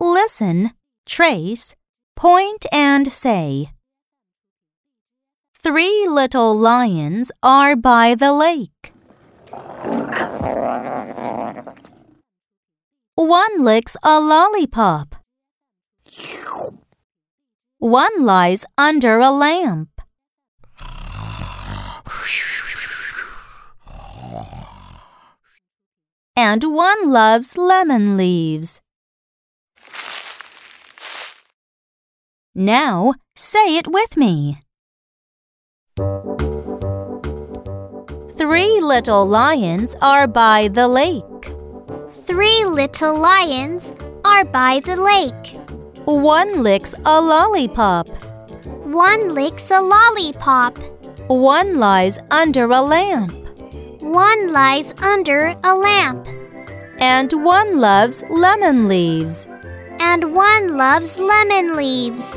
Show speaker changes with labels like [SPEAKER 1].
[SPEAKER 1] Listen, trace, point, and say. Three little lions are by the lake. One licks a lollipop. One lies under a lamp. And one loves lemon leaves. Now say it with me. Three little lions are by the lake.
[SPEAKER 2] Three little lions are by the lake.
[SPEAKER 1] One licks a lollipop.
[SPEAKER 2] One licks a lollipop.
[SPEAKER 1] One lies under a lamp.
[SPEAKER 2] One lies under a lamp.
[SPEAKER 1] And one loves lemon leaves.
[SPEAKER 2] And one loves lemon leaves.